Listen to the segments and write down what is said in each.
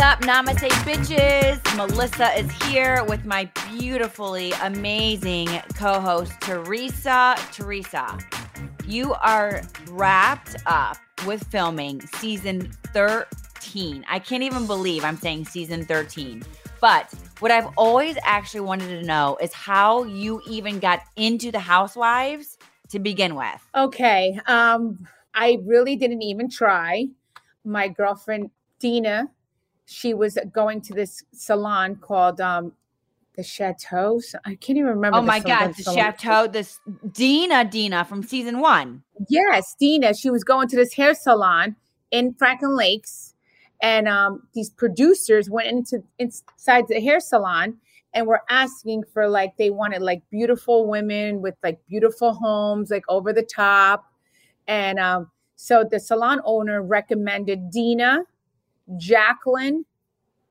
Up, Namaste bitches? Melissa is here with my beautifully amazing co host, Teresa. Teresa, you are wrapped up with filming season 13. I can't even believe I'm saying season 13. But what I've always actually wanted to know is how you even got into the Housewives to begin with. Okay. Um, I really didn't even try. My girlfriend Dina, she was going to this salon called um the Chateau. I can't even remember. Oh my god, the salon. Chateau, this Dina Dina from season one. Yes, Dina. She was going to this hair salon in Franklin Lakes, and um, these producers went into inside the hair salon and were asking for like they wanted like beautiful women with like beautiful homes, like over the top, and um, so the salon owner recommended Dina, Jacqueline,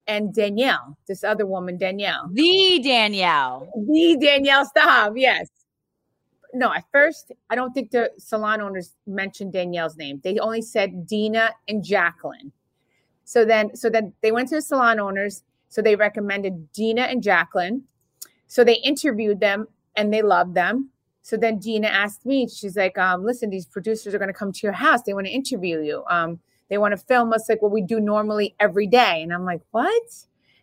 and Danielle, this other woman, Danielle. The Danielle. The Danielle Staub, yes. No, at first, I don't think the salon owners mentioned Danielle's name. They only said Dina and Jacqueline. So then, so then they went to the salon owners. So they recommended Dina and Jacqueline. So they interviewed them and they loved them. So then Dina asked me, she's like, um, listen, these producers are going to come to your house. They want to interview you. Um, they want to film us like what we do normally every day. And I'm like, what?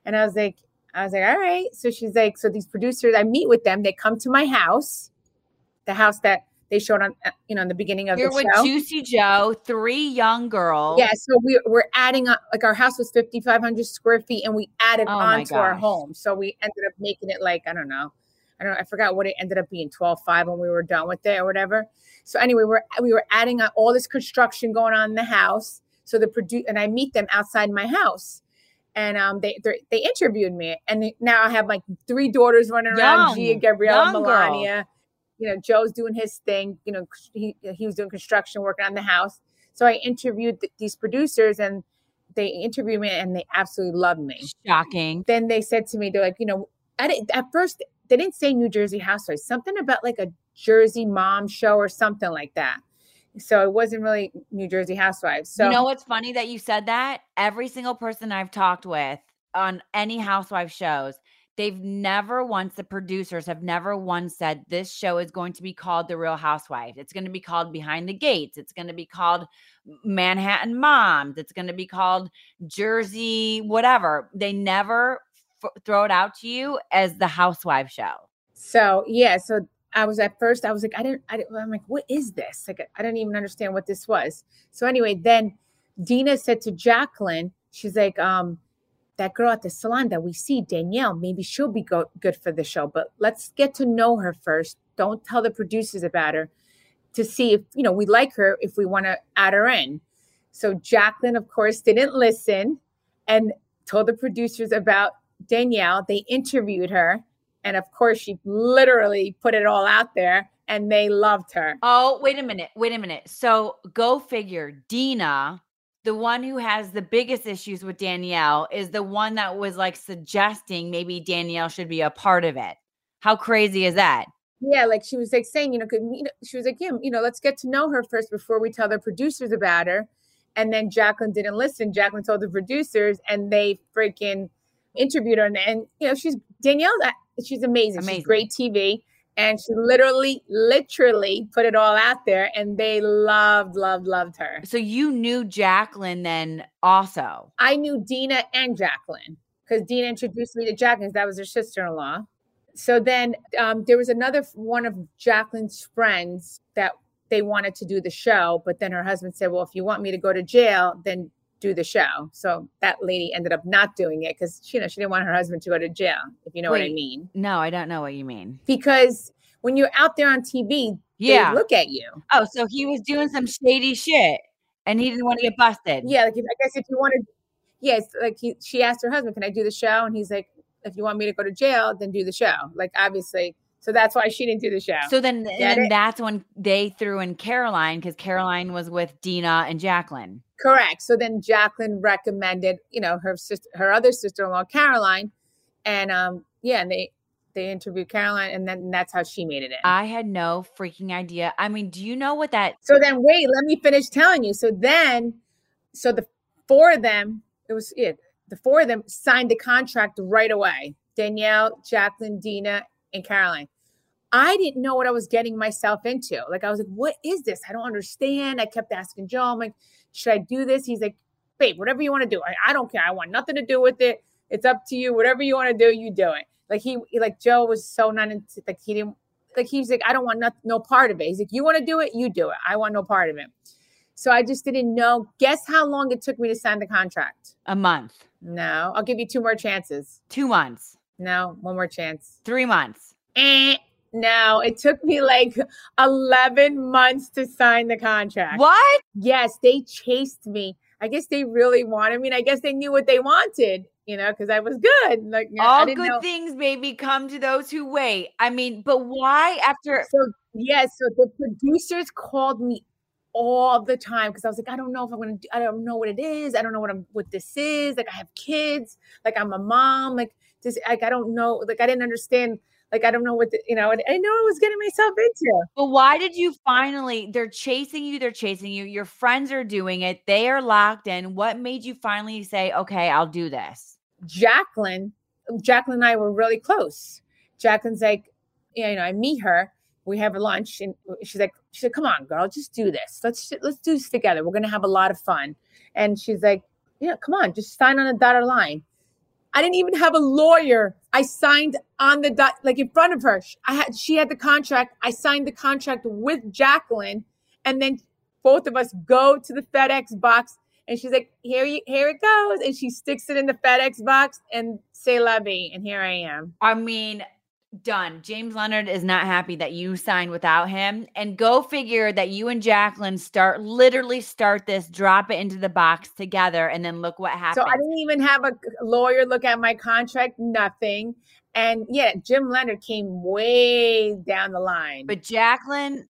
And I was like, I was like, all right. So she's like, so these producers, I meet with them. They come to my house, the house that they showed on, uh, you know, in the beginning of You're the with show. Juicy Joe, three young girls. Yeah, so we, we're adding up. Like our house was 5,500 square feet, and we added Oh my onto our home. So we ended up making it like I don't know, I don't know, I forgot what it ended up being 12.5 when we were done with it or whatever. So anyway, we're we were adding on all this construction going on in the house. So the produ and I meet them outside my house. And um, they they interviewed me, and now I have like three daughters running around: Young, Gia, Gabriella, young girl. Milania. You know, Joe's doing his thing. You know, he he was doing construction, working on the house. So I interviewed th- these producers, and they interviewed me, and they absolutely loved me. Shocking. Then they said to me, they're like, you know, at, at first they didn't say New Jersey Housewives, something about like a Jersey mom show or something like that. So it wasn't really New Jersey Housewives. So you know what's funny that you said that? Every single person I've talked with on any housewife shows, they've never once, the producers have never once said this show is going to be called The Real Housewives. It's going to be called Behind the Gates. It's going to be called Manhattan Moms. It's going to be called Jersey, whatever. They never f- throw it out to you as the housewife show. So yeah, so I was at first I was like I didn't I didn't, I'm like what is this? Like I didn't even understand what this was. So anyway, then Dina said to Jacqueline, she's like um that girl at the salon that we see Danielle, maybe she'll be go- good for the show, but let's get to know her first. Don't tell the producers about her to see if you know we like her if we want to add her in. So Jacqueline of course didn't listen and told the producers about Danielle. They interviewed her and of course, she literally put it all out there and they loved her. Oh, wait a minute. Wait a minute. So go figure. Dina, the one who has the biggest issues with Danielle, is the one that was like suggesting maybe Danielle should be a part of it. How crazy is that? Yeah, like she was like saying, you know, 'cause, you know, she was like, yeah, you know, let's get to know her first before we tell the producers about her. And then Jacqueline didn't listen. Jacqueline told the producers and they freaking interviewed her. And, and you know, she's Danielle, she's amazing. Amazing. She's great TV. And she literally, literally put it all out there and they loved, loved, loved her. So you knew Jacqueline then also. I knew Dina and Jacqueline because Dina introduced me to Jacqueline. That was her sister in law. So then um, there was another one of Jacqueline's friends that they wanted to do the show, but then her husband said, "Well, if you want me to go to jail, then do the show." So that lady ended up not doing it because you know she didn't want her husband to go to jail. If you know what I mean, No, I don't know what you mean. because when you're out there on TV, Yeah. they look at you. Oh, so he was doing some shady shit and he didn't want to get busted. Yeah, like if, I guess if you wanted, yes, like he, she asked her husband, "Can I do the show?" And he's like, "If you want me to go to jail, then do the show." Like obviously, so that's why she didn't do the show. So then, then that's when they threw in Caroline because Caroline was with Dina and Jacqueline. Correct. So then Jacqueline recommended, you know, her sister, her other sister-in-law, Caroline, and um, yeah, and they they interviewed Caroline, and then that's how she made it in. I had no freaking idea. I mean, do you know what that? so then, wait, let me finish telling you. So then, so the four of them, it was it. The the four of them signed the contract right away. Danielle, Jacqueline, Dina, and Caroline. I didn't know what I was getting myself into. Like I was like, what is this? I don't understand. I kept asking Joe, I'm like, should I do this? He's like, babe, whatever you want to do. I, I don't care. I want nothing to do with it. It's up to you. Whatever you want to do, you do it. Like he, like Joe was so not into, like he didn't, like he's like, I don't want no, no part of it. He's like, you want to do it, you do it. I want no part of it. So I just didn't know. Guess how long it took me to sign the contract? A month. No, I'll give you two more chances. Two months. No, one more chance. Three months. Eh, no, it took me like 11 months to sign the contract. What? Yes, they chased me. I guess they really wanted me. Mean, I guess they knew what they wanted, you know, because I was good. Like all good know. things, maybe come to those who wait. I mean, but why after? So yes, so the producers called me all the time because I was like, I don't know if I'm gonna. Do, I don't know what it is. I don't know what I'm. What this is. Like I have kids. Like I'm a mom. Like this. Like I don't know. Like I didn't understand like I don't know what the, you know. and I know I was getting myself into. But why did you finally? They're chasing you. They're chasing you. Your friends are doing it. They are locked in. What made you finally say, "Okay, I'll do this"? Jacqueline, Jacqueline and I were really close. Jacqueline's like, you know, I meet her. We have a lunch, and she's like, she said, "Come on, girl, just do this. Let's let's do this together. We're gonna have a lot of fun." And she's like, "Yeah, come on, just sign on the dotted line." I didn't even have a lawyer. I signed on the dot, like in front of her. I had she had the contract. I signed the contract with Jacqueline, and then both of us go to the FedEx box, and she's like, "Here you, here it goes," and she sticks it in the FedEx box and say vie, and here I am. I mean, done. James Leonard is not happy that you signed without him. And go figure that you and Jacqueline start literally start this, drop it into the box together, and then look what happens. So I didn't even have a lawyer look at my contract, nothing. And yeah, Jim Leonard came way down the line. But Jacqueline,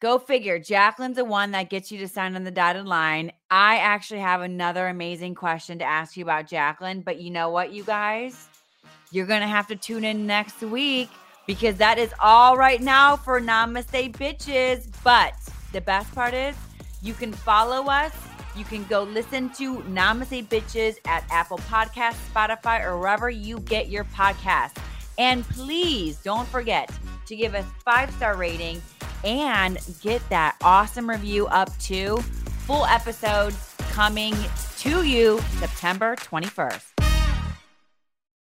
go figure. Jacqueline's the one that gets you to sign on the dotted line. I actually have another amazing question to ask you about Jacqueline. But you know what, you guys? You're going to have to tune in next week because that is all right now for Namaste Bitches. But the best part is you can follow us. You can go listen to Namaste Bitches at Apple Podcasts, Spotify, or wherever you get your podcasts. And please don't forget to give us five star rating and get that awesome review up to full episodes coming to you September 21st.